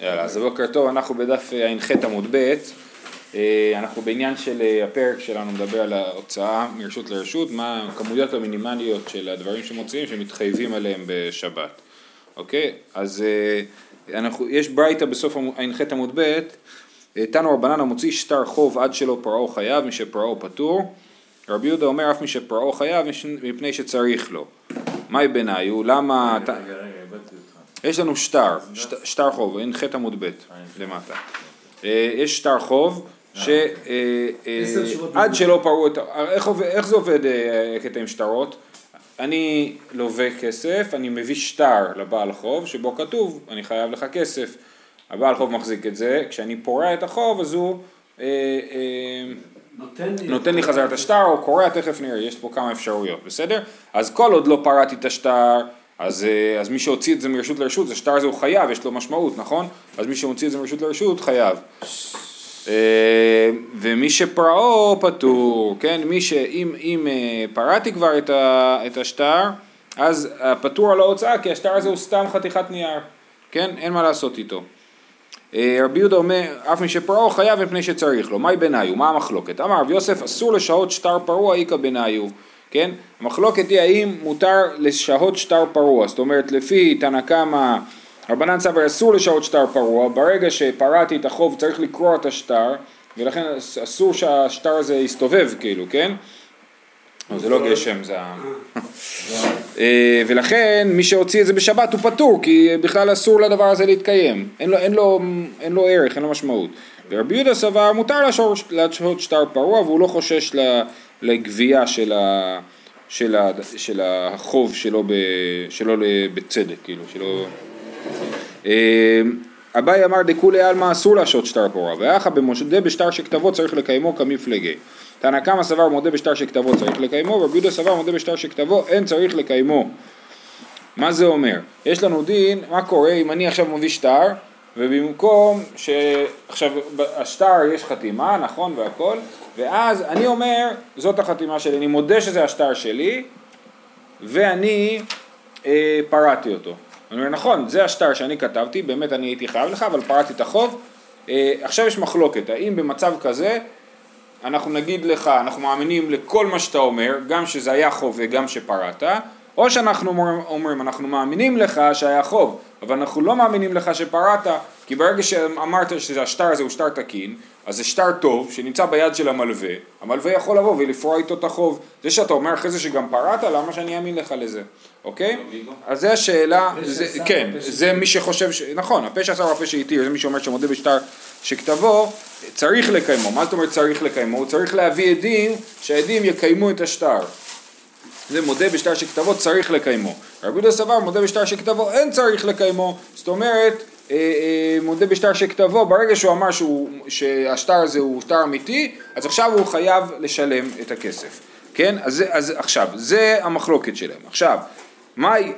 יאללה, אז בוקר טוב, אנחנו בדף אה, ע"ח עמוד ב', אה, אנחנו בעניין של אה, הפרק שלנו מדבר על ההוצאה מרשות לרשות, מה הכמויות המינימליות של הדברים שמוציאים שמתחייבים עליהם בשבת, אוקיי? אז אנחנו, יש ברייתא בסוף ע"ח עמוד ב', תנו רבנן המוציא שטר חוב עד שלא פרעו חייב, מי שפרעו פטור, רבי יהודה אומר אף מי שפרעו חייב מפני שצריך לו. מהי ביניו? למה... רגע, רגע, אותך. יש לנו שטר, שטר חוב, אין חטא עמוד ב' למטה. אה, יש שטר חוב שעד אה, אה, שלא פרעו את... איך זה עובד קטע עם שטרות? אני לווה כסף, אני מביא שטר לבעל חוב שבו כתוב אני חייב לך כסף. הבעל חוב מחזיק את זה, כשאני פורע את החוב אז הוא נותן לי, נותן לי חזרה את השטר או קורע, תכף נראה, יש פה כמה אפשרויות, בסדר? אז כל עוד לא פרעתי את השטר אז, אה, אז מי שהוציא את זה מרשות לרשות, זה שטר הזה הוא חייב, יש לו משמעות, נכון? אז מי שמוציא את זה מרשות לרשות חייב. אה, ומי שפרעו פטור, כן? מי שאם אם אה, פרעתי כבר את, ה, את השטר, אז פטור על ההוצאה, כי השטר הזה הוא סתם חתיכת נייר, כן? אין מה לעשות איתו. רבי יהודה אומר, אף מי שפרעו חייב מפני שצריך לו, מהי בניו? מה המחלוקת? אמר רבי יוסף, אסור לשהות שטר פרוע איכא בניו. כן? המחלוקת היא האם מותר לשהות שטר פרוע, זאת אומרת לפי תנא קמא רבנן סבר אסור לשהות שטר פרוע, ברגע שפרעתי את החוב צריך לקרוע את השטר ולכן אסור שהשטר הזה יסתובב כאילו, כן? לא, זה לא גשם, זה ה... אה, ולכן מי שהוציא את זה בשבת הוא פטור כי בכלל אסור לדבר הזה להתקיים, אין לו, אין לו, אין לו ערך, אין לו משמעות. ורבי יהודה סבר מותר לשהות שטר פרוע והוא לא חושש לגבייה של, ה, של, ה, של החוב שלו, ב, שלו בצדק, כאילו, שלו... אה, אביי אמר דכולי עלמא אסור להשעות שטר פורה, ואחא במודה בשטר שכתבו צריך לקיימו כמפלגי. תנא קמא סבר מודה בשטר שכתבו צריך לקיימו, ורבי יהודה סבר מודה בשטר שכתבו אין צריך לקיימו. מה זה אומר? יש לנו דין, מה קורה אם אני עכשיו מביא שטר ובמקום שעכשיו השטר יש חתימה, נכון והכל, ואז אני אומר, זאת החתימה שלי, אני מודה שזה השטר שלי, ואני אה, פרעתי אותו. אני אומר, נכון, זה השטר שאני כתבתי, באמת אני הייתי חייב לך, אבל פרעתי את החוב. אה, עכשיו יש מחלוקת, האם במצב כזה אנחנו נגיד לך, אנחנו מאמינים לכל מה שאתה אומר, גם שזה היה חוב וגם שפרעת, או שאנחנו אומרים, אנחנו מאמינים לך שהיה חוב, אבל אנחנו לא מאמינים לך שפרעת, כי ברגע שאמרת שהשטר הזה הוא שטר תקין, אז זה שטר טוב שנמצא ביד של המלווה, המלווה יכול לבוא ולפרוע איתו את החוב. זה שאתה אומר אחרי זה שגם פרעת, למה שאני אאמין לך לזה, אוקיי? אז זה השאלה, זה, כן, זה מי שחושב, ש... נכון, הפה שעשה הוא הפה שהתיר, זה מי שאומר שמודה בשטר שכתבו, צריך לקיימו. מה זאת אומרת צריך לקיימו? הוא צריך להביא עדים, שהעדים יקיימו את השטר. זה מודה בשטר שכתבו צריך לקיימו. רבי יהודה סבר מודה בשטר שכתבו אין צריך לקיימו, זאת אומרת אה, אה, מודה בשטר שכתבו, ברגע שהוא אמר שהוא, שהשטר הזה הוא שטר אמיתי, אז עכשיו הוא חייב לשלם את הכסף, כן? אז, אז עכשיו, זה המחלוקת שלהם. עכשיו, מהי,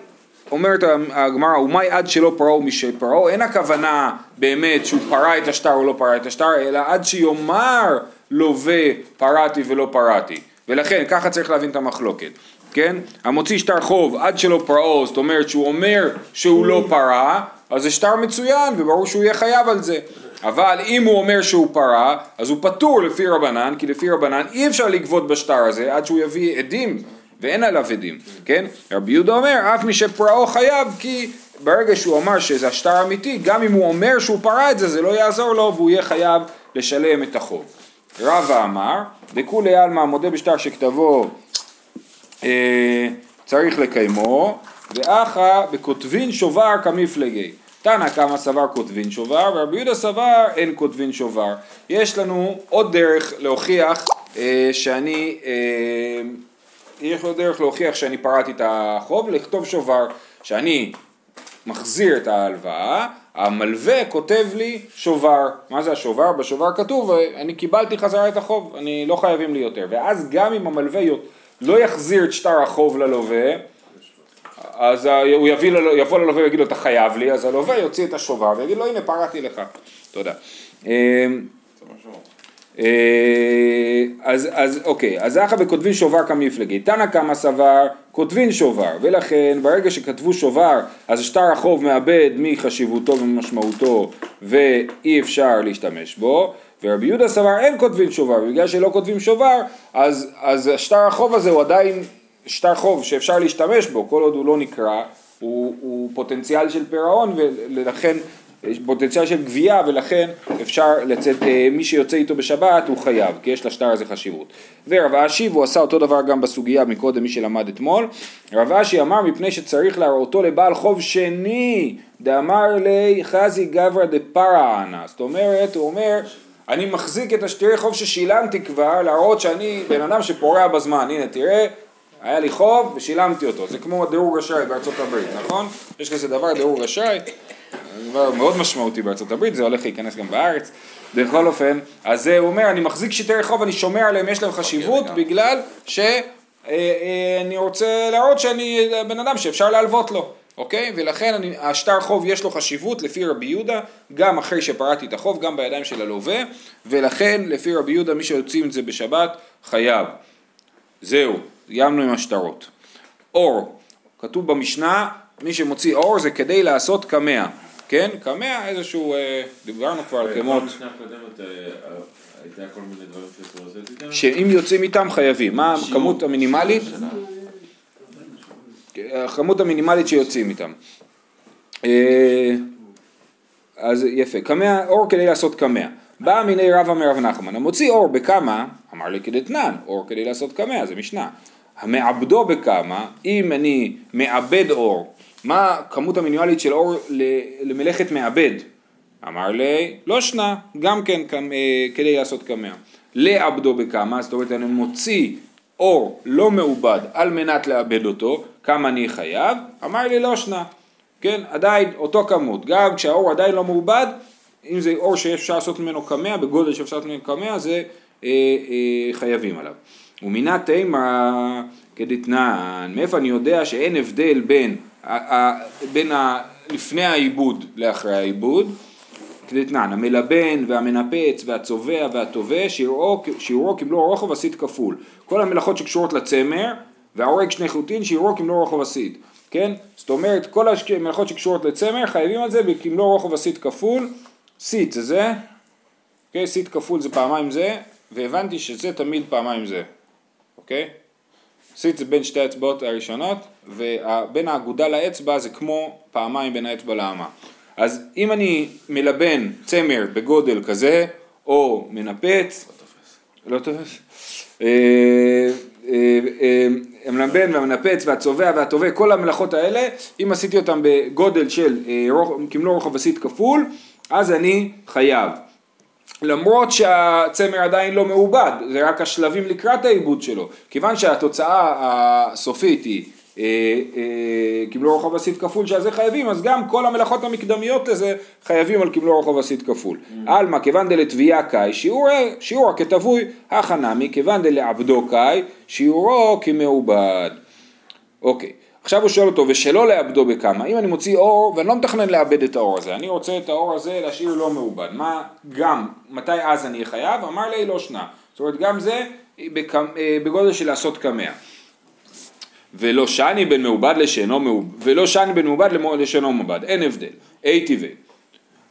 אומרת הגמרא, ומאי עד שלא פרעו משפרעו, אין הכוונה באמת שהוא פרע את השטר או לא פרע את השטר, אלא עד שיאמר לווה פרעתי ולא פרעתי. ולכן ככה צריך להבין את המחלוקת. כן? המוציא שטר חוב עד שלא פרעו, זאת אומרת שהוא אומר שהוא לא פרע, אז זה שטר מצוין וברור שהוא יהיה חייב על זה. אבל אם הוא אומר שהוא פרע, אז הוא פטור לפי רבנן, כי לפי רבנן אי אפשר לגבות בשטר הזה עד שהוא יביא עדים, ואין עליו עדים, כן? רבי יהודה אומר, אף מי שפרעו חייב, כי ברגע שהוא אמר שזה השטר אמיתי, גם אם הוא אומר שהוא פרע את זה, זה לא יעזור לו והוא יהיה חייב לשלם את החוב. רבא אמר, דכולי עלמא מודה בשטר שכתבו צריך לקיימו, ואחא בכותבין שובר כמפלגי. תנא כמה סבר כותבין שובר, ורבי יהודה סבר אין כותבין שובר. יש לנו עוד דרך להוכיח אה, שאני, אה, יש עוד דרך להוכיח שאני פרעתי את החוב, לכתוב שובר, שאני מחזיר את ההלוואה, המלווה כותב לי שובר. מה זה השובר? בשובר כתוב, אני קיבלתי חזרה את החוב, אני לא חייבים לי יותר. ואז גם אם המלווה לא יחזיר את שטר החוב ללווה, אז הוא יביא, יבוא ללווה ויגיד לו אתה חייב לי, אז הלווה יוציא את השובר ויגיד לו הנה פרעתי לך. תודה. אמ, אה, אז, אז אוקיי, אז אחא בכותבין שובר כמפלגי, תנא קמא סבר כותבין שובר, ולכן ברגע שכתבו שובר אז שטר החוב מאבד מחשיבותו וממשמעותו ואי אפשר להשתמש בו, ורבי יהודה סבר אין כותבים שובר, ובגלל שלא כותבים שובר, אז, אז שטר החוב הזה הוא עדיין שטר חוב שאפשר להשתמש בו, כל עוד הוא לא נקרא, הוא, הוא פוטנציאל של פירעון ולכן יש פוטנציאל של גבייה ולכן אפשר לצאת, אה, מי שיוצא איתו בשבת הוא חייב, כי יש לשטר הזה חשיבות. ורב אשי, והוא עשה אותו דבר גם בסוגיה מקודם, מי שלמד אתמול, רב אשי אמר מפני שצריך להראותו לבעל חוב שני, דאמר לי חזי גברא דפרא אנא, זאת אומרת, הוא אומר, אני מחזיק את השטרי חוב ששילמתי כבר, להראות שאני בן אדם שפורע בזמן, הנה תראה, היה לי חוב ושילמתי אותו, זה כמו דירוג אשראי בארצות הברית, נכון? יש כזה דבר דירוג אשראי, דבר מאוד משמעותי בארצות הברית, זה הולך להיכנס גם בארץ. בכל אופן, אז זה אומר, אני מחזיק שיטי רחוב, אני שומר עליהם, יש להם חשיבות, בגלל שאני אה, אה, רוצה להראות שאני בן אדם שאפשר להלוות לו. אוקיי? ולכן אני, השטר חוב יש לו חשיבות לפי רבי יהודה, גם אחרי שפרעתי את החוב, גם בידיים של הלווה, ולכן לפי רבי יהודה מי שיוצאים את זה בשבת חייב. זהו, סיימנו עם השטרות. אור, כתוב במשנה, מי שמוציא אור זה כדי לעשות קמע. כן? קמע איזשהו, אה, דיברנו כבר על קמות. אה, שאם יוצאים איתם חייבים, מה הכמות המינימלית? הכמות המינימלית שיוצאים איתם. אה, אז יפה, קמע, אור כדי לעשות קמע. בא מיני רבא מרב נחמן, המוציא אור בכמה, אמר לי כדתנן, אור כדי לעשות קמע, זה משנה. המעבדו בכמה, אם אני מעבד אור מה כמות המינימלית של אור למלאכת מעבד? אמר לי, לא שנה, גם כן אה, כדי לעשות קמע. לעבדו בכמה, זאת אומרת אני מוציא אור לא מעובד על מנת לעבד אותו, כמה אני חייב? אמר לי לא שנה, כן, עדיין אותו כמות, גם כשהאור עדיין לא מעובד, אם זה אור שאפשר לעשות ממנו קמע, בגודל שאפשר לעשות ממנו קמע, זה אה, אה, חייבים עליו. ומינה תימא כדתנן, מאיפה אני יודע שאין הבדל בין בין ה, לפני העיבוד לאחרי העיבוד, כדתנן, המלבן והמנפץ והצובע והטווה שיעורו, שיעורו כמלוא רוחב הסית כפול. כל המלאכות שקשורות לצמר וההורג שני חוטין שיעורו כמלוא רוחב הסית. כן? זאת אומרת כל המלאכות שקשורות לצמר חייבים על זה בכמלוא רוחב הסית כפול. סית זה זה, אוקיי? סית כפול זה פעמיים זה, והבנתי שזה תמיד פעמיים זה, אוקיי? סיט זה בין שתי האצבעות הראשונות, ובין האגודה לאצבע זה כמו פעמיים בין האצבע לאמה. אז אם אני מלבן צמר בגודל כזה, או מנפץ, לא תופס, אה, אה, אה, המלבן והמנפץ והצובע והטווה, כל המלאכות האלה, אם עשיתי אותם בגודל של כמלוא רוחב הסית כפול, אז אני חייב. למרות שהצמר עדיין לא מעובד, זה רק השלבים לקראת העיבוד שלו, כיוון שהתוצאה הסופית היא אה, אה, כמלוא רוחב הסית כפול שעל זה חייבים, אז גם כל המלאכות המקדמיות לזה חייבים על כמלוא רוחב הסית כפול. Mm. עלמא כיוון דלתביעה קאי, שיעור כתבוי הכנמי, כיוון דלעבדו קאי, שיעורו כמעובד. אוקיי. עכשיו הוא שואל אותו, ושלא לאבדו בכמה, אם אני מוציא אור ואני לא מתכנן לאבד את האור הזה, אני רוצה את האור הזה להשאיר לא מעובד, מה גם, מתי אז אני חייב? אמר לי לא שנה, זאת אומרת גם זה אה, בגודל של לעשות קמע. ולא שני בין מעובד לשאינו מעובד, ולא שני בין מעובד לשאינו מעובד, אין הבדל, אי טבעי.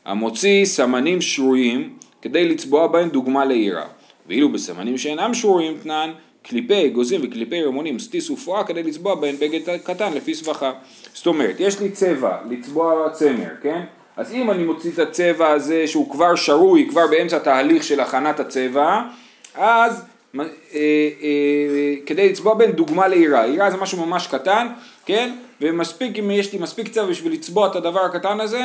המוציא סמנים שרויים כדי לצבוע בהם דוגמה לעירה, ואילו בסמנים שאינם שרויים תנן קליפי אגוזים וקליפי רימונים סטיס ופואה כדי לצבוע בהן בגד קטן לפי סבכה. זאת אומרת, יש לי צבע לצבוע צמר, כן? אז אם אני מוציא את הצבע הזה שהוא כבר שרוי, כבר באמצע תהליך של הכנת הצבע, אז כדי לצבוע בין דוגמה לעירה, עירה זה משהו ממש קטן, כן? ומספיק אם יש לי מספיק צבע בשביל לצבוע את הדבר הקטן הזה,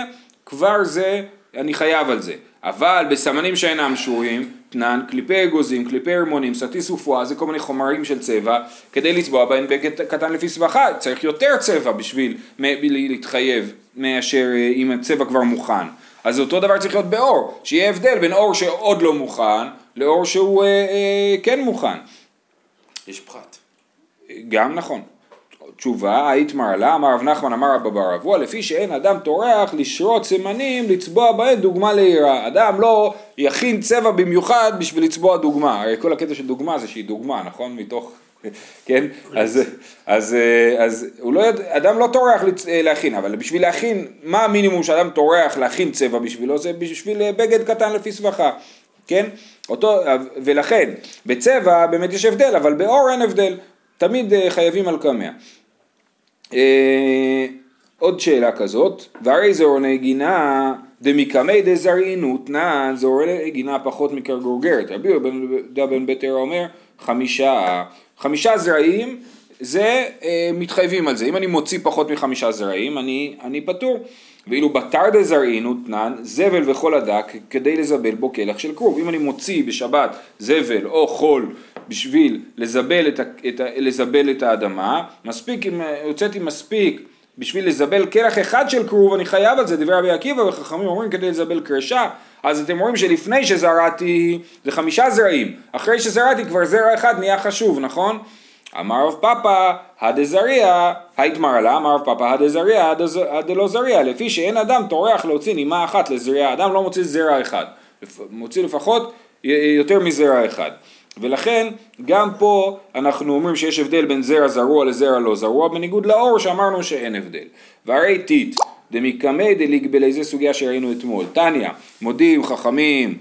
כבר זה, אני חייב על זה. אבל בסמנים שאינם שרויים, תנן, קליפי אגוזים, קליפי הרמונים, סטיס ופואה, זה כל מיני חומרים של צבע, כדי לצבוע בהן בגד קטן לפי סבכה, צריך יותר צבע בשביל להתחייב מאשר אה, אם הצבע כבר מוכן. אז אותו דבר צריך להיות באור, שיהיה הבדל בין אור שעוד לא מוכן, לאור שהוא אה, אה, כן מוכן. יש פחת. גם נכון. תשובה, היית מרלה, אמר רב נחמן אמר רבא בר אבוה, לפי שאין אדם טורח לשרות סימנים, לצבוע בהם דוגמה לעירה. אדם לא יכין צבע במיוחד בשביל לצבוע דוגמה. הרי כל הקטע של דוגמה זה שהיא דוגמה, נכון? מתוך כן? אז, אז, אז הוא לא יודע, אדם לא טורח להכין, אבל בשביל להכין, מה המינימום שאדם טורח להכין צבע בשבילו? זה בשביל בגד קטן לפי סבכה, כן? אותו, ולכן, בצבע באמת יש הבדל, אבל באור אין הבדל, תמיד חייבים על קמע. עוד שאלה כזאת, והרי זה אורני גינה דמקמי דזרעינו תנן זה אורני גינה פחות מקרגורגרת. רבי יהודה בן ביתר אומר חמישה, חמישה זרעים זה אה, מתחייבים על זה, אם אני מוציא פחות מחמישה זרעים אני, אני פטור. ואילו בתר דזרעינו תנן זבל וכל הדק כדי לזבל בו כלח של כרוב. אם אני מוציא בשבת זבל או חול בשביל לזבל את, את, לזבל את האדמה, מספיק אם הוצאתי מספיק בשביל לזבל קרח אחד של כרוב אני חייב על זה, דברי רבי עקיבא וחכמים אומרים כדי לזבל קרשה אז אתם רואים שלפני שזרעתי זה חמישה זרעים, אחרי שזרעתי כבר זרע אחד נהיה חשוב, נכון? אמר רב פאפא הדזריע, היתמר לה, אמר רב פאפא הדזריע הדלא זריע, לפי שאין אדם טורח להוציא נימה אחת לזריע, אדם לא מוציא זרע אחד, מוציא לפחות יותר מזרע אחד. ולכן גם פה אנחנו אומרים שיש הבדל בין זרע זרוע לזרע לא זרוע בניגוד לאור שאמרנו שאין הבדל. והרי טיט דמיקמי דליגבלי זה סוגיה שראינו אתמול. תניא מודיעים חכמים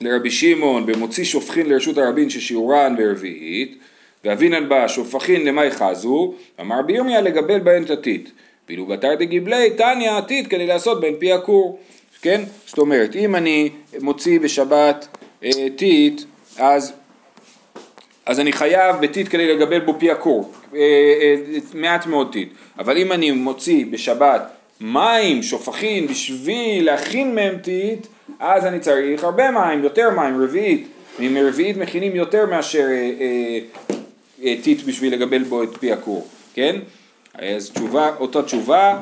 לרבי שמעון במוציא שופכין לרשות הרבין ששיעורן ברביעית ואבינן בה שופכין למאי חזו אמר בירמיה לגבל בהן הטיט. ואילו בתר דגיבלי תניא הטיט כדי לעשות בהן פי הכור. כן? זאת אומרת אם אני מוציא בשבת אה, אז, אז אני חייב בטיט כדי לגבל בו פי הכור, אה, אה, מעט מאוד טיט, אבל אם אני מוציא בשבת מים, שופכין, בשביל להכין מהם טיט, אז אני צריך הרבה מים, יותר מים, רביעית, מרביעית מכינים יותר מאשר אה, טיט בשביל לגבל בו את פי הכור, כן? אז תשובה, אותה תשובה,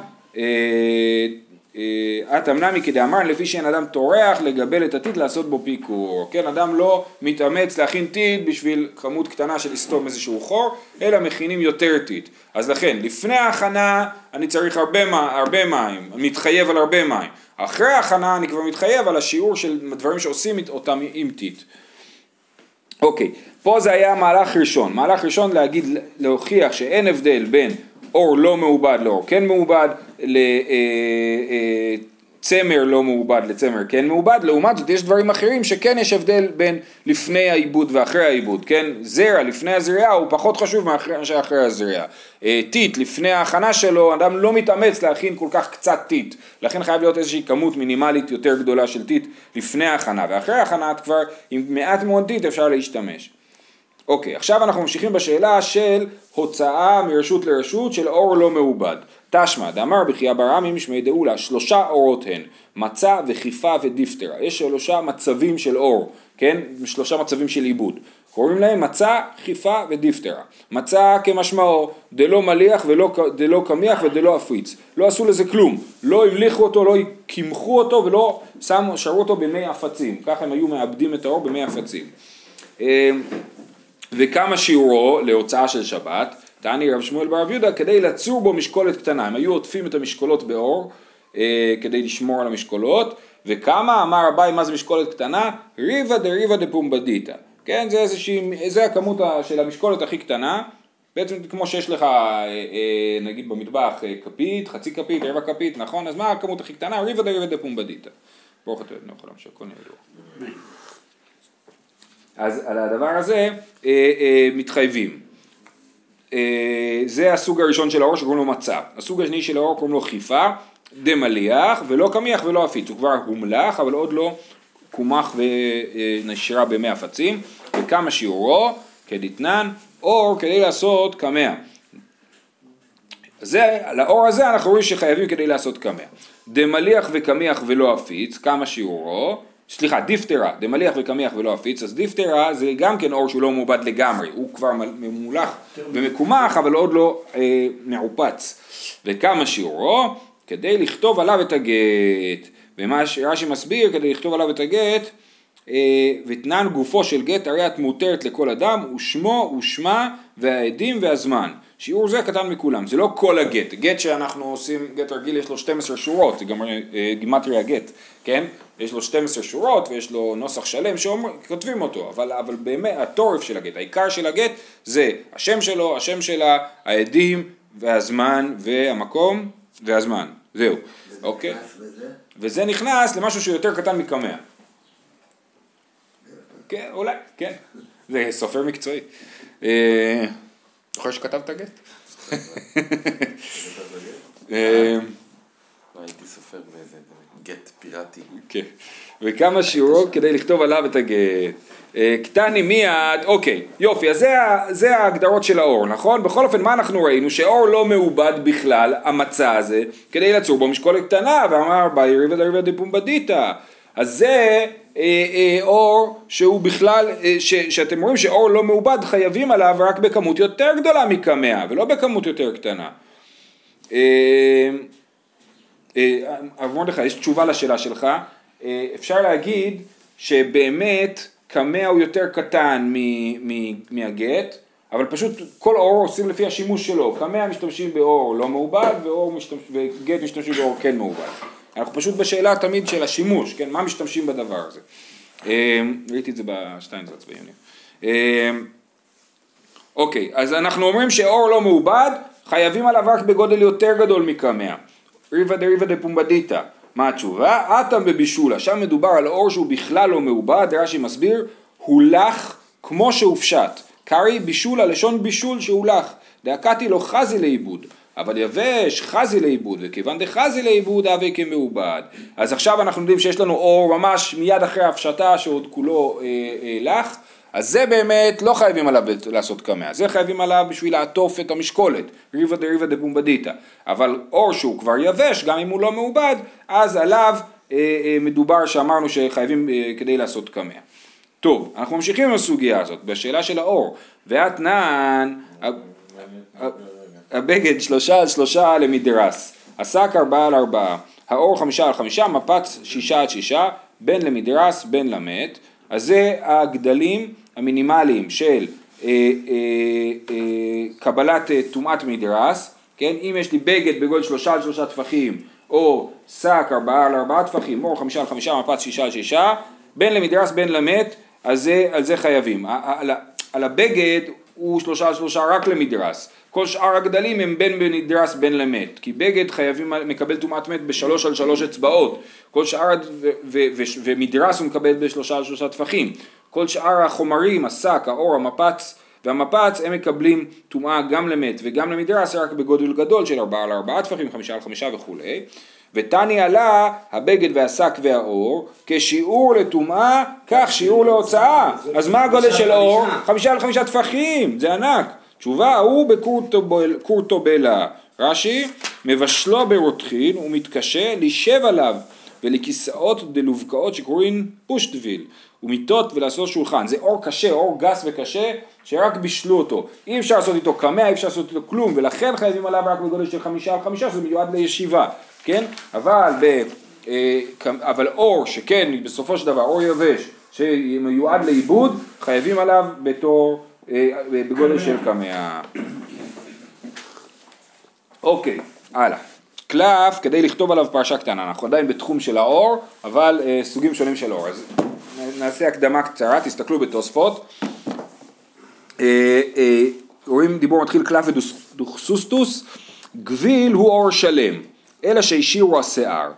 אטם נמי כדאמר לפי שאין אדם טורח לגבל את הטיט לעשות בו פיקור, כן אדם לא מתאמץ להכין טיט בשביל כמות קטנה של לסתום איזשהו חור אלא מכינים יותר טיט. אז לכן לפני ההכנה אני צריך הרבה, הרבה מים, מתחייב על הרבה מים. אחרי ההכנה אני כבר מתחייב על השיעור של דברים שעושים אותם עם טיט אוקיי, פה זה היה מהלך ראשון, מהלך ראשון להגיד, להוכיח שאין הבדל בין אור לא מעובד לאור כן מעובד, אה, לא מעובד לצמר כן מעובד, לעומת זאת יש דברים אחרים שכן יש הבדל בין לפני העיבוד ואחרי העיבוד, כן? זרע לפני הזריעה הוא פחות חשוב מאשר אחרי הזריעה. אה, טיט לפני ההכנה שלו, אדם לא מתאמץ להכין כל כך קצת טיט, לכן חייב להיות איזושהי כמות מינימלית יותר גדולה של טיט לפני ההכנה, ואחרי ההכנה כבר עם מעט מאוד טיט אפשר להשתמש. אוקיי, עכשיו אנחנו ממשיכים בשאלה של הוצאה מרשות לרשות של אור לא מעובד. תשמע, דאמר בחייה ברמי משמי דאולה, שלושה אורות הן, מצה וחיפה ודיפטרה. יש שלושה מצבים של אור, כן? שלושה מצבים של עיבוד. קוראים להם מצה, חיפה ודיפטרה. מצה כמשמעו, דלא מליח ולא דלא קמיח ודלא עפיץ. לא עשו לזה כלום. לא המליכו אותו, לא קימחו אותו ולא שמו, שרו אותו במי עפצים. ככה הם היו מאבדים את האור במי עפצים. אמ, וכמה שיעורו להוצאה של שבת, תעני רב שמואל ברב יהודה, כדי לצור בו משקולת קטנה, הם היו עוטפים את המשקולות באור אה, כדי לשמור על המשקולות, וכמה אמר אביי מה זה משקולת קטנה? ריבה דריבה דפומבדיתא, כן זה איזושהי, זה הכמות של המשקולת הכי קטנה, בעצם כמו שיש לך אה, אה, נגיד במטבח אה, כפית, חצי כפית, רבע כפית, נכון? אז מה הכמות הכי קטנה? ריבה דריבה דפומבדיתא. ברוך אתה יודע, נאכל שהכל נהיה אז על הדבר הזה אה, אה, מתחייבים. אה, זה הסוג הראשון של האור שקוראים לו מצה. הסוג השני של האור קוראים לו חיפה, דמליח ולא קמיח ולא עפיץ. הוא כבר הומלח אבל עוד לא קומח ונשרה במי עפצים. וכמה שיעורו כדתנן אור כדי לעשות קמע. זה, לאור הזה אנחנו רואים שחייבים כדי לעשות קמע. דמליח וקמיח ולא עפיץ, כמה שיעורו? סליחה, דיפטרה, דמליח וקמיח ולא עפיץ, אז דיפטרה זה גם כן אור שהוא לא מעובד לגמרי, הוא כבר ממולח ומקומח אבל עוד לא אה, מעופץ. וכמה שיעורו? כדי לכתוב עליו את הגט. ומה שרש"י מסביר, כדי לכתוב עליו את הגט, אה, ותנן גופו של גט הרי את מותרת לכל אדם, ושמו ושמה והעדים והזמן. שיעור זה קטן מכולם, זה לא כל הגט, גט שאנחנו עושים, גט רגיל יש לו 12 שורות, זה גם אה, גימטרי הגט, כן? יש לו 12 שורות ויש לו נוסח שלם שכותבים אותו, אבל, אבל באמת התורף של הגט, העיקר של הגט זה השם שלו, השם שלה, העדים והזמן והמקום והזמן, זהו, אוקיי? וזה נכנס למשהו שיותר קטן מקמע. כן, אולי, כן. זה סופר מקצועי. אה, זוכר שכתבת גט? אה, לא הייתי סופר באיזה גט פיראטי. כן. וכמה שיעורו כדי לכתוב עליו את הגט. אה, קטני מיד, אוקיי, יופי, אז זה, ההגדרות של האור, נכון? בכל אופן, מה אנחנו ראינו? שאור לא מעובד בכלל, המצע הזה, כדי לצור בו משקולת קטנה, ואמר באי ריבא דריבא דפומבדיתא. אז זה אה, אה, אור שהוא בכלל, אה, שאתם רואים שאור לא מעובד חייבים עליו רק בכמות יותר גדולה מקמע ולא בכמות יותר קטנה. הרב מרדכי, יש תשובה לשאלה שלך, אפשר להגיד שבאמת קמע הוא יותר קטן מהגט, אבל פשוט כל אור עושים לפי השימוש שלו, קמע משתמשים באור לא מעובד וגט משתמשים באור כן מעובד. אנחנו פשוט בשאלה תמיד של השימוש, כן, מה משתמשים בדבר הזה. אמ, ראיתי את זה בשטיינזרץ ביוני. אוקיי, אז אנחנו אומרים שאור לא מעובד, חייבים עליו רק בגודל יותר גדול מקמע. ריבא דריבא דפומבדיתא. מה התשובה? אטם בבישולה, שם מדובר על אור שהוא בכלל לא מעובד, רש"י מסביר, הולך כמו שהופשט. קרעי בישול, הלשון בישול שהולך. דאקתי לו חזי לאיבוד. אבל יבש חזי לאיבוד, וכיוון דחזי לאיבוד אבי כמעובד. אז עכשיו אנחנו יודעים שיש לנו אור ממש מיד אחרי ההפשטה שעוד כולו אה, אה, לך, אז זה באמת לא חייבים עליו לעשות קמע, זה חייבים עליו בשביל לעטוף את המשקולת, ריבא דריבא דבומבדיתא. אבל אור שהוא כבר יבש, גם אם הוא לא מעובד, אז עליו אה, אה, מדובר שאמרנו שחייבים אה, כדי לעשות קמע. טוב, אנחנו ממשיכים עם הסוגיה הזאת, בשאלה של האור. ואתנן... הבגד שלושה על שלושה למדרס, השק ארבעה על ארבעה, האור חמישה על חמישה, מפץ שישה על שישה, בין למדרס בין למת, אז זה הגדלים המינימליים של אה, אה, אה, קבלת טומאת מדרס, כן, אם יש לי בגד בגודל שלושה על שלושה טפחים, או שק ארבעה על ארבעה טפחים, או חמישה על חמישה, מפץ שישה על שישה, בין למדרס בין למת, אז זה, על זה חייבים. על, על הבגד הוא שלושה על שלושה רק למדרס. כל שאר הגדלים הם בין בנדרס בין למת, כי בגד חייבים מקבל טומאת מת בשלוש על שלוש אצבעות, כל שאר, ו, ו, ו, ומדרס הוא מקבל בשלושה על שלושה טפחים, כל שאר החומרים, השק, האור, המפץ והמפץ הם מקבלים טומאה גם למת וגם למדרס רק בגודל גדול של ארבעה על ארבעה טפחים, חמישה על חמישה וכולי, ותני עלה הבגד והשק והאור כשיעור לטומאה כך שיעור להוצאה. אז מה הגודל של אור? חמישה על חמישה טפחים זה ענק. תשובה הוא בקורטובלה רש"י מבשלו ברותחין ומתקשה לישב עליו ולכיסאות דלובקאות שקוראים פושטוויל ומיטות ולעשות שולחן זה אור קשה אור גס וקשה שרק בישלו אותו אי אפשר לעשות איתו קמע אי אפשר לעשות איתו כלום ולכן חייבים עליו רק בגודל של חמישה על חמישה שזה מיועד לישיבה כן אבל, ב, אה, אבל אור שכן בסופו של דבר אור יבש שמיועד לעיבוד חייבים עליו בתור אה, בגודל של קמע. אוקיי, הלאה. קלף, כדי לכתוב עליו פרשה קטנה, אנחנו עדיין בתחום של האור, אבל אה, סוגים שונים של אור. אז נעשה הקדמה קצרה, תסתכלו בתוספות. אה, אה, רואים דיבור מתחיל קלף ודוכסוסטוס, גביל הוא אור שלם, אלא שהשאירו השיער.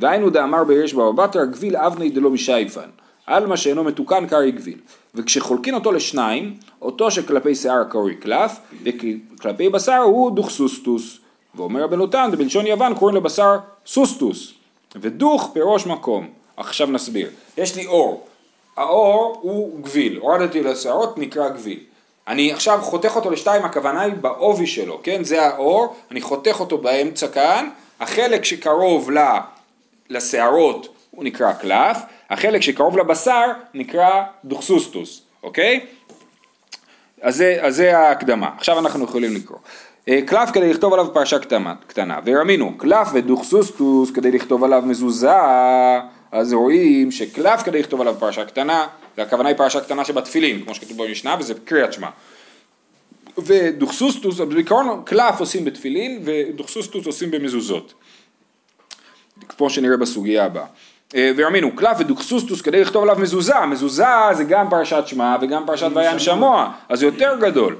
והיינו דאמר בירש בבא בתרא גביל אבני דלא משייפן. על מה שאינו מתוקן קרעי גביל. וכשחולקין אותו לשניים, אותו שכלפי שיער קרוי קלף, וכלפי בשר הוא דוך סוסטוס. ואומר רבנו תם, בלשון יוון קוראים לבשר סוסטוס. ודוך בראש מקום. עכשיו נסביר. יש לי אור. האור הוא גביל. הורדתי לשערות נקרא גביל. אני עכשיו חותך אותו לשתיים, הכוונה היא בעובי שלו, כן? זה האור, אני חותך אותו באמצע כאן, החלק שקרוב לשערות הוא נקרא קלף, החלק שקרוב לבשר נקרא דוכסוסטוס, אוקיי? אז זה, אז זה ההקדמה. עכשיו אנחנו יכולים לקרוא. אה, קלף כדי לכתוב עליו פרשה קטנה. ורמינו, קלף ודוכסוסטוס כדי לכתוב עליו מזוזה, אז רואים שקלף כדי לכתוב עליו פרשה קטנה, והכוונה היא פרשה קטנה שבתפילין, כמו שכתוב במשנה, וזה קריאת שמע. ודוכסוסטוס, בעיקרון קלף עושים בתפילין ודוכסוסטוס עושים במזוזות. כמו שנראה בסוגיה הבאה. אה, ויאמינו קלף ודוקסוסטוס כדי לכתוב עליו מזוזה, מזוזה זה גם פרשת שמע וגם פרשת וים שמוע, אז זה יותר גדול.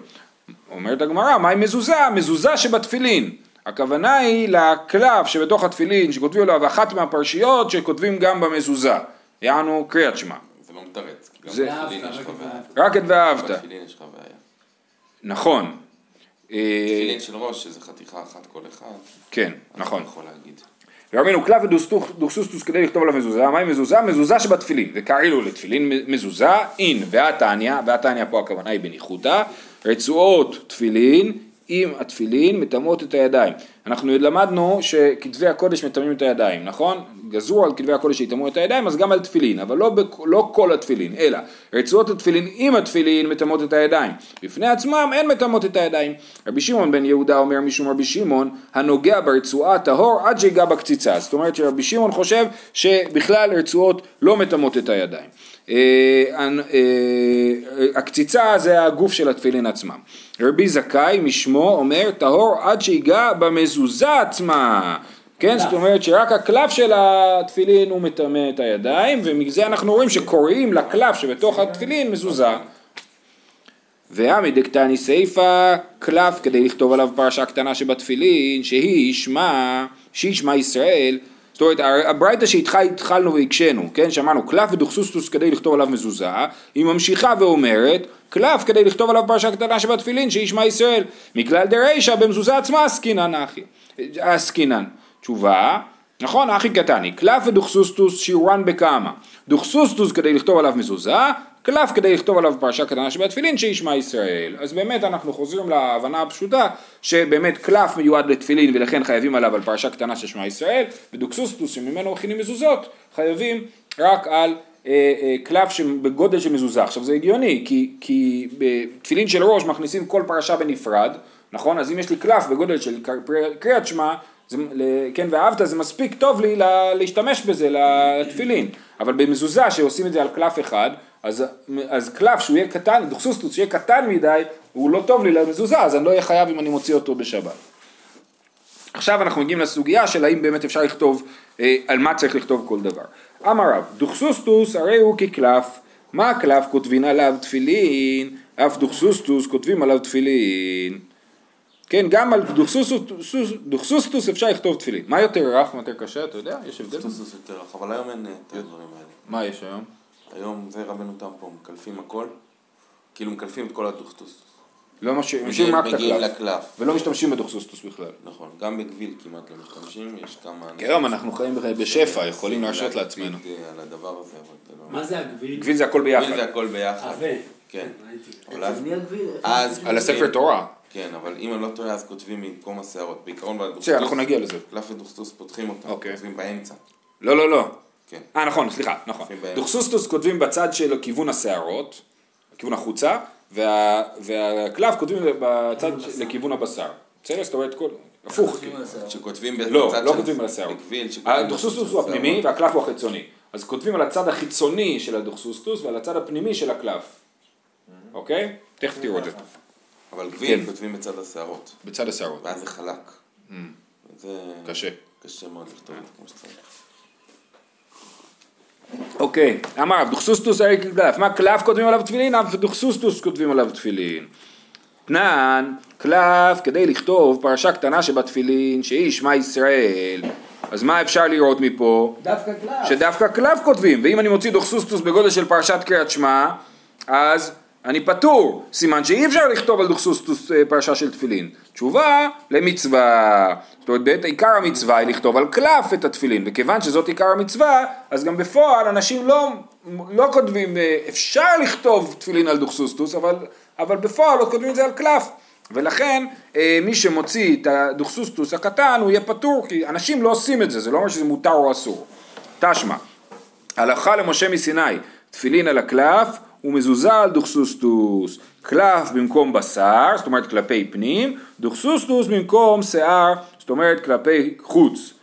אומרת הגמרא, מהי מזוזה? מזוזה שבתפילין. הכוונה היא לקלף שבתוך התפילין שכותבים עליו אחת מהפרשיות שכותבים גם במזוזה. יענו קריאת שמע. זה לא מתרץ. כי גם זה- בתפילין יש לך בעיה. רק את ואהבת. בתפילין יש לך בעיה. נכון. אה, תפילין של ראש, שזה חתיכה אחת כל אחד. כן, נכון. יכול להגיד. ואמרנו קלף ודוכסוסטוס כדי לכתוב עליו מזוזה, מהי מזוזה? מזוזה שבתפילין, וקראילו לתפילין מזוזה, אין והתניא, והתניא פה הכוונה היא בניחותא, רצועות תפילין עם התפילין מטמאות את הידיים. אנחנו למדנו שכתבי הקודש מטמאים את הידיים, נכון? גזרו על כתבי הקודש שיטמאו את הידיים, אז גם על תפילין, אבל לא, בכ... לא כל התפילין, אלא רצועות התפילין עם התפילין מטמאות את הידיים. בפני עצמם אין מטמאות את הידיים. רבי שמעון בן יהודה אומר משום רבי שמעון, הנוגע ברצועה טהור עד שיגע בקציצה. זאת אומרת שרבי שמעון חושב שבכלל רצועות לא מטמאות את הידיים. אה, אה, הקציצה זה הגוף של התפילין עצמם. רבי זכאי משמו אומר טהור עד שיגע במזוזה עצמה. כן, זאת אומרת שרק הקלף של התפילין הוא מטמא את הידיים ומזה אנחנו רואים שקוראים לקלף שבתוך התפילין מזוזה. ועמי דקתני סיפא קלף כדי לכתוב עליו פרשה קטנה שבתפילין שהיא שמע, שהיא שמע ישראל זאת אומרת הברייתא שאיתך התחלנו והקשינו, כן, שמענו קלף ודוכסוסטוס כדי לכתוב עליו מזוזה, היא ממשיכה ואומרת קלף כדי לכתוב עליו פרשה קטנה שבתפילין שהיא שמע ישראל, מכלל דרישא במזוזה עצמה עסקינן אחי, עסקינן, תשובה, נכון, אחי קטני, קלף ודוכסוסטוס שיעורן בכמה, דוכסוסטוס כדי לכתוב עליו מזוזה, קלף כדי לכתוב עליו פרשה קטנה שבתפילין שישמע ישראל. אז באמת אנחנו חוזרים להבנה הפשוטה שבאמת קלף מיועד לתפילין ולכן חייבים עליו על פרשה קטנה ששמע ישראל ודוקסוסטוס שממנו מכינים מזוזות חייבים רק על אה, אה, קלף שבגודל של מזוזה. עכשיו זה הגיוני כי, כי בתפילין של ראש מכניסים כל פרשה בנפרד נכון? אז אם יש לי קלף בגודל של קריאת שמע זה, כן ואהבת זה מספיק טוב לי לה, להשתמש בזה לתפילין אבל במזוזה שעושים את זה על קלף אחד אז, אז קלף שהוא יהיה קטן, דוכסוסטוס שיהיה קטן מדי, הוא לא טוב לי למזוזה, אז אני לא אהיה חייב אם אני מוציא אותו בשבת. עכשיו אנחנו מגיעים לסוגיה של האם באמת אפשר לכתוב, אה, על מה צריך לכתוב כל דבר. אמר רב, דוכסוסטוס הרי הוא כקלף, מה הקלף כותבין עליו תפילין, אף דוכסוסטוס כותבים עליו תפילין. כן, גם על דוכסוסטוס, דוכסוסטוס אפשר לכתוב תפילין. מה יותר רך, מה יותר קשה, אתה יודע? יש הבדל? סטוס יותר רך, אבל היום אין אה, את הדברים האלה. מה יש היום? היום זה רבנו תם פה, מקלפים הכל, כאילו מקלפים את כל הדוכסטוס. לא משאירים רק את הקלף. ולא משתמשים בדוכסוסטוס בכלל. נכון, גם בגביל כמעט לא משתמשים, יש כמה... היום אנחנו חיים בשפע, יכולים להרשות לעצמנו. אה, על הדבר הזה, אבל זה לא... מה זה הגביל? גביל זה הכל גביל ביחד. זה הכל ביחד. עבה. כן. אבל אז-? על הספר תורה. כן, אבל אם אני לא טועה אז כותבים במקום השערות. בעיקרון בדוכסטוס... בסדר, אנחנו נגיע לזה. קלף ודוכסטוס פותחים אותם, אוקיי. כותבים באמצע. לא, לא, לא. כן. אה, נכון, סליחה, נכון. דוכסוסטוס כותבים בצד של כיוון השערות, כיוון החוצה, וה- והקלף כותבים בצד לכיוון הבשר. בסדר? זאת אומרת, כל- הפוך. השערות. שכותבים לא, בצד לא של- כותבים על השערות. הדוכסוסטוס הוא הפנימי. והקלף הוא החיצוני. אז כותבים על הצד החיצוני של הדוכסוסטוס ועל הצד הפנימי של הקלף. אוקיי? תכף תראו את זה. אבל כן. כותבים בצד השערות, בצד השערות. ואז זה חלק. זה קשה. קשה מאוד לכתוב את זה כמו שצריך. אוקיי, אמר רב דוכסוסטוס הרי קלף, מה קלף כותבים עליו תפילין, אף דוכסוסטוס כותבים עליו תפילין. תנן, קלף כדי לכתוב פרשה קטנה שבתפילין שהיא שמע ישראל. אז מה אפשר לראות מפה? דווקא קלף. שדווקא קלף כותבים, ואם אני מוציא דוכסוסטוס בגודל של פרשת קריאת שמע, אז אני פטור, סימן שאי אפשר לכתוב על דוכסוסטוס אה, פרשה של תפילין. תשובה, למצווה. זאת אומרת, בעת עיקר המצווה היא לכתוב על קלף את התפילין, וכיוון שזאת עיקר המצווה, אז גם בפועל אנשים לא, לא כותבים, אה, אפשר לכתוב תפילין על דוכסוסטוס, אבל, אבל בפועל לא כותבים את זה על קלף. ולכן אה, מי שמוציא את הדוכסוסטוס הקטן הוא יהיה פטור, כי אנשים לא עושים את זה, זה לא אומר שזה מותר או אסור. תשמע, הלכה למשה מסיני, תפילין על הקלף ומזוזה על דוכסוסטוס. קלף במקום בשר, זאת אומרת כלפי פנים, דוכסוסטוס במקום שיער, זאת אומרת כלפי חוץ.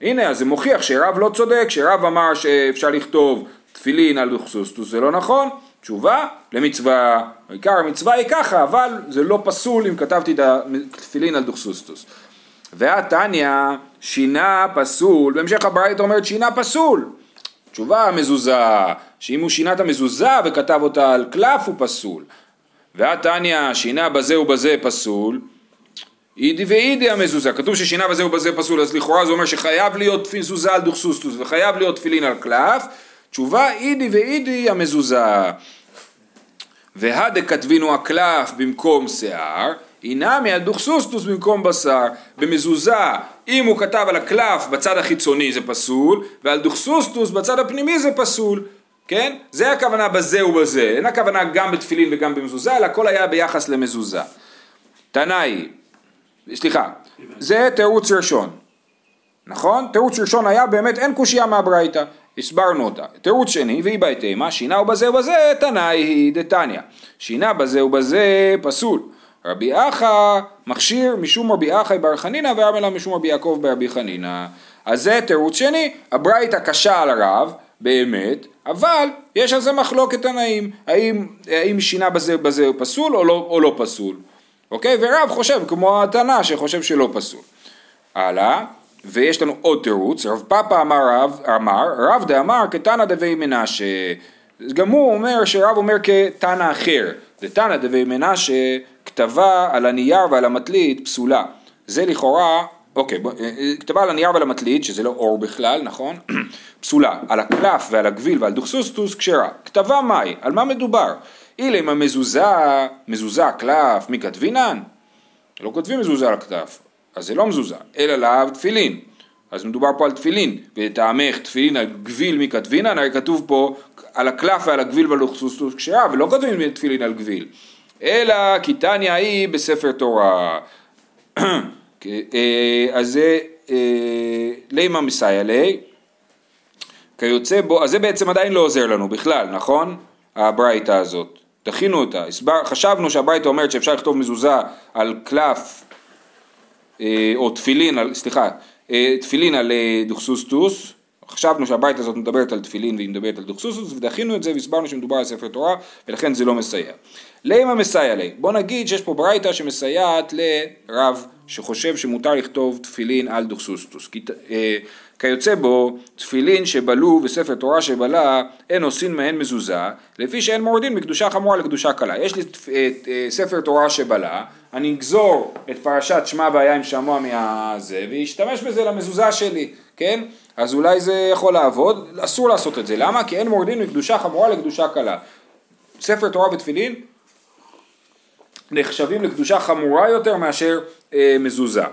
הנה, אז זה מוכיח שרב לא צודק, שרב אמר שאפשר לכתוב תפילין על דוכסוסטוס, זה לא נכון. תשובה, למצווה, עיקר המצווה היא ככה, אבל זה לא פסול אם כתבתי את התפילין על דוכסוסטוס. והתניא שינה פסול, בהמשך הברית אומרת שינה פסול. תשובה המזוזה, שאם הוא שינה את המזוזה וכתב אותה על קלף הוא פסול. והתניא שינה בזה ובזה פסול, אידי ואידי המזוזה, כתוב ששינה בזה ובזה פסול, אז לכאורה זה אומר שחייב להיות מזוזה על דוכסוסטוס וחייב להיות תפילין על קלף, תשובה אידי ואידי המזוזה. והדקתבינו הקלף במקום שיער, אינמי הדוכסוסטוס במקום בשר. במזוזה, אם הוא כתב על הקלף בצד החיצוני זה פסול, ועל דוכסוסטוס בצד הפנימי זה פסול. כן? זה הכוונה בזה ובזה, אין הכוונה גם בתפילין וגם במזוזה, אלא הכל היה ביחס למזוזה. תנאי, סליחה, זה תירוץ ראשון, נכון? תירוץ ראשון היה באמת אין קושייה מהברייתא, הסברנו אותה. תירוץ שני, והיא בהתאמה, שינה ובזה ובזה, תנאי היא דתניא. שינה בזה ובזה פסול. רבי אחא מכשיר משום רבי אחא בר חנינא ואמר משום רבי יעקב ברבי חנינא. אז זה תירוץ שני, הברייתא קשה על הרב, באמת, אבל יש על זה מחלוקת תנאים, האם, האם שינה בזה בזה פסול או לא, או לא פסול, אוקיי? ורב חושב כמו התנא שחושב שלא פסול. הלאה, ויש לנו עוד תירוץ, רב פאפא אמר רב, אמר, רב דאמר כתנא דבי מנשה, גם הוא אומר שרב אומר כתנא אחר, דתנא דבי מנשה כתבה על הנייר ועל המטלית פסולה, זה לכאורה אוקיי, אה, אה, כתבה על הנייר ועל המטלית, שזה לא אור בכלל, נכון? פסולה. על הקלף ועל הגביל ועל דוכסוסטוס כשרה. כתבה מאי, על מה מדובר? אילם המזוזה, מזוזה, קלף, מי כתבינן? לא כותבים מזוזה על הכתף, אז זה לא מזוזה, אלא לאו תפילין. אז מדובר פה על תפילין, וטעמך תפילין על גביל מי כתבינן, הרי כתוב פה על הקלף ועל הגביל ועל דוכסוסטוס כשרה, ולא כותבים תפילין על גביל. אלא כי תניא היא בספר תורה. אה, אז זה אה, לימה מסייע לי, כיוצא בו, אז זה בעצם עדיין לא עוזר לנו בכלל, נכון? הברייתא הזאת. דחינו אותה, הסבר, חשבנו שהברייתא אומרת שאפשר לכתוב מזוזה על קלף אה, או תפילין, על, סליחה, תפילין על דוכסוסטוס, חשבנו שהברייתא הזאת מדברת על תפילין והיא מדברת על דוכסוסטוס ודחינו את זה והסברנו שמדובר על ספר תורה ולכן זה לא מסייע. לימה מסייע לי, בוא נגיד שיש פה ברייתא שמסייעת לרב שחושב שמותר לכתוב תפילין על דוכסוסטוס. אה, כיוצא בו, תפילין שבלו וספר תורה שבלה, אין עושים מהן מזוזה, לפי שאין מורדין מקדושה חמורה לקדושה קלה. יש לי אה, אה, ספר תורה שבלה, אני אגזור את פרשת שמע והיה עם שמוע מהזה, ואשתמש בזה למזוזה שלי, כן? אז אולי זה יכול לעבוד, אסור לעשות את זה. למה? כי אין מורדין מקדושה חמורה לקדושה קלה. ספר תורה ותפילין נחשבים לקדושה חמורה יותר מאשר אה, מזוזה.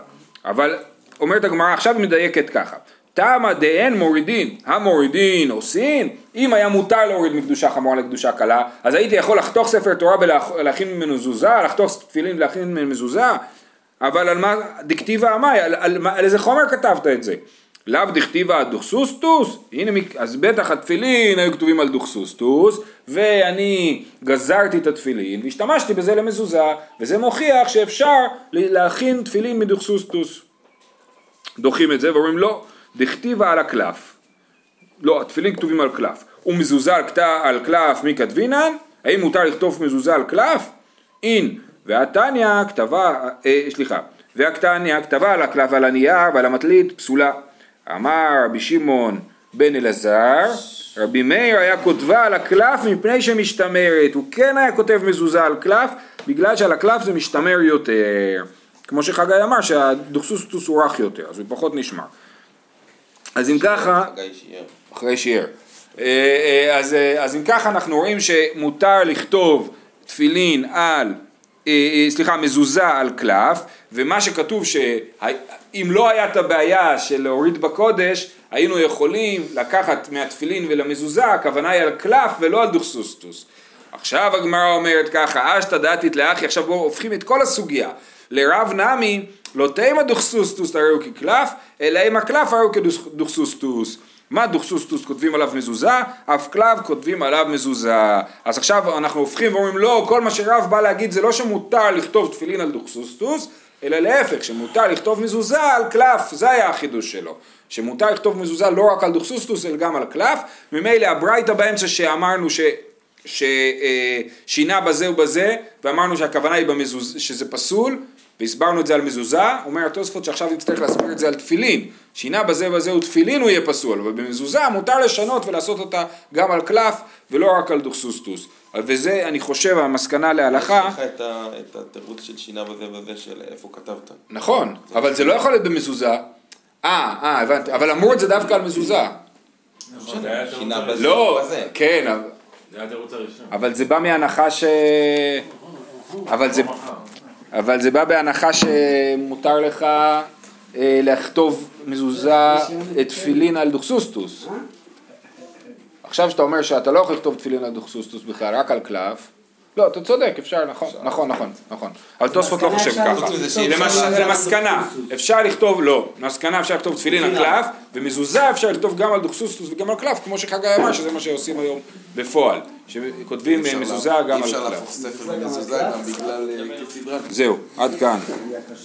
אבל אומרת הגמרא, עכשיו מדייקת ככה, תמה דאין מורידין, המורידין עושים, אם היה מותר להוריד מקדושה חמורה לקדושה קלה, אז הייתי יכול לחתוך ספר תורה ולהכין ממנו מזוזה, לחתוך תפילין ולהכין ממנו מזוזה, אבל על מה, דכתיבה עמי, על, על, על, על איזה חומר כתבת את זה? לאו דכתיבה דוכסוסטוס, הנה, אז בטח התפילין היו כתובים על דוכסוסטוס, ואני גזרתי את התפילין והשתמשתי בזה למזוזה, וזה מוכיח שאפשר להכין תפילין מדוכסוסטוס. דוחים את זה ואומרים לא, דכתיבה על הקלף. לא, התפילין כתובים על קלף. ומזוזה על, על קלף מי כתבינן? האם מותר לכתוב מזוזה על קלף? אין. והתניא כתבה, אה, סליחה, והקטניה כתבה על הקלף ועל הנייר ועל המטלית פסולה. אמר רבי שמעון בן אלעזר, רבי מאיר היה כותבה על הקלף מפני שמשתמרת, הוא כן היה כותב מזוזה על קלף, בגלל שעל הקלף זה משתמר יותר. כמו שחגי אמר שהדוכסוסטוס הוא רך יותר, אז הוא פחות נשמר. אז אם ככה... אחרי שיער. אה, אה, אז, אה, אז אם ככה אנחנו רואים שמותר לכתוב תפילין על, סליחה, מזוזה על קלף, ומה שכתוב שאם לא היה את הבעיה של להוריד בקודש, היינו יכולים לקחת מהתפילין ולמזוזה, הכוונה היא על קלף ולא על דוכסוסטוס. עכשיו הגמרא אומרת ככה, אשתא דתית לאחי, עכשיו בואו הופכים את כל הסוגיה. לרב נמי, לא תימא דוכסוסטוס הרי הוא כקלף, אלא אם הקלף הרי הוא כדוכסוסטוס. מה דוכסוסטוס כותבים עליו מזוזה, אף קלף כותבים עליו מזוזה. אז עכשיו אנחנו הופכים ואומרים לא, כל מה שרב בא להגיד זה לא שמותר לכתוב תפילין על דוכסוסטוס, אלא להפך, שמותר לכתוב מזוזה על קלף, זה היה החידוש שלו. שמותר לכתוב מזוזה לא רק על דוכסוסטוס אלא גם על קלף, ממילא הברייתא באמצע שאמרנו ש... ששינה בזה ובזה, ואמרנו שהכוונה היא במזוז, שזה פסול, והסברנו את זה על מזוזה, אומר התוספות שעכשיו נצטרך להסביר את זה על תפילין, שינה בזה בזה ותפילין הוא יהיה פסול, אבל במזוזה מותר לשנות ולעשות אותה גם על קלף ולא רק על דוכסוסטוס. וזה אני חושב המסקנה להלכה, יש לך את את התירוץ של שינה בזה וזה של איפה כתבת. נכון, אבל זה לא יכול להיות במזוזה. אה, אה, הבנתי, אבל אמרו את זה דווקא על מזוזה. נכון, זה התירוץ שינה. בזה לא, בזה. כן, אבל- זה היה התירוץ הראשון. אבל זה בא מהנחה ש... אבל זה, אבל זה בא בהנחה שמותר לך לכתוב מזוזה את תפילין על דוכסוסטוס. עכשיו שאתה אומר שאתה לא יכול לכתוב תפילין על דוכסוסטוס בכלל, רק על קלף, לא, אתה צודק, אפשר, נכון, נכון, נכון, נכון. אבל תוספות לא חושב אפשר ככה. שאי למס- אפשר למסקנה, אפשר לכתוב, לא, למסקנה אפשר לכתוב תפילין על קלף, ומזוזה אפשר לכתוב גם על דוכסוסטוס וגם על קלף, כמו שחגי אמר, שזה מה שעושים היום בפועל. שכותבים אה, מזוזה גם אי על אפשר קלף. להפוך ספר למזוזה גם בגלל אה, כסדרה. זהו, עד כאן.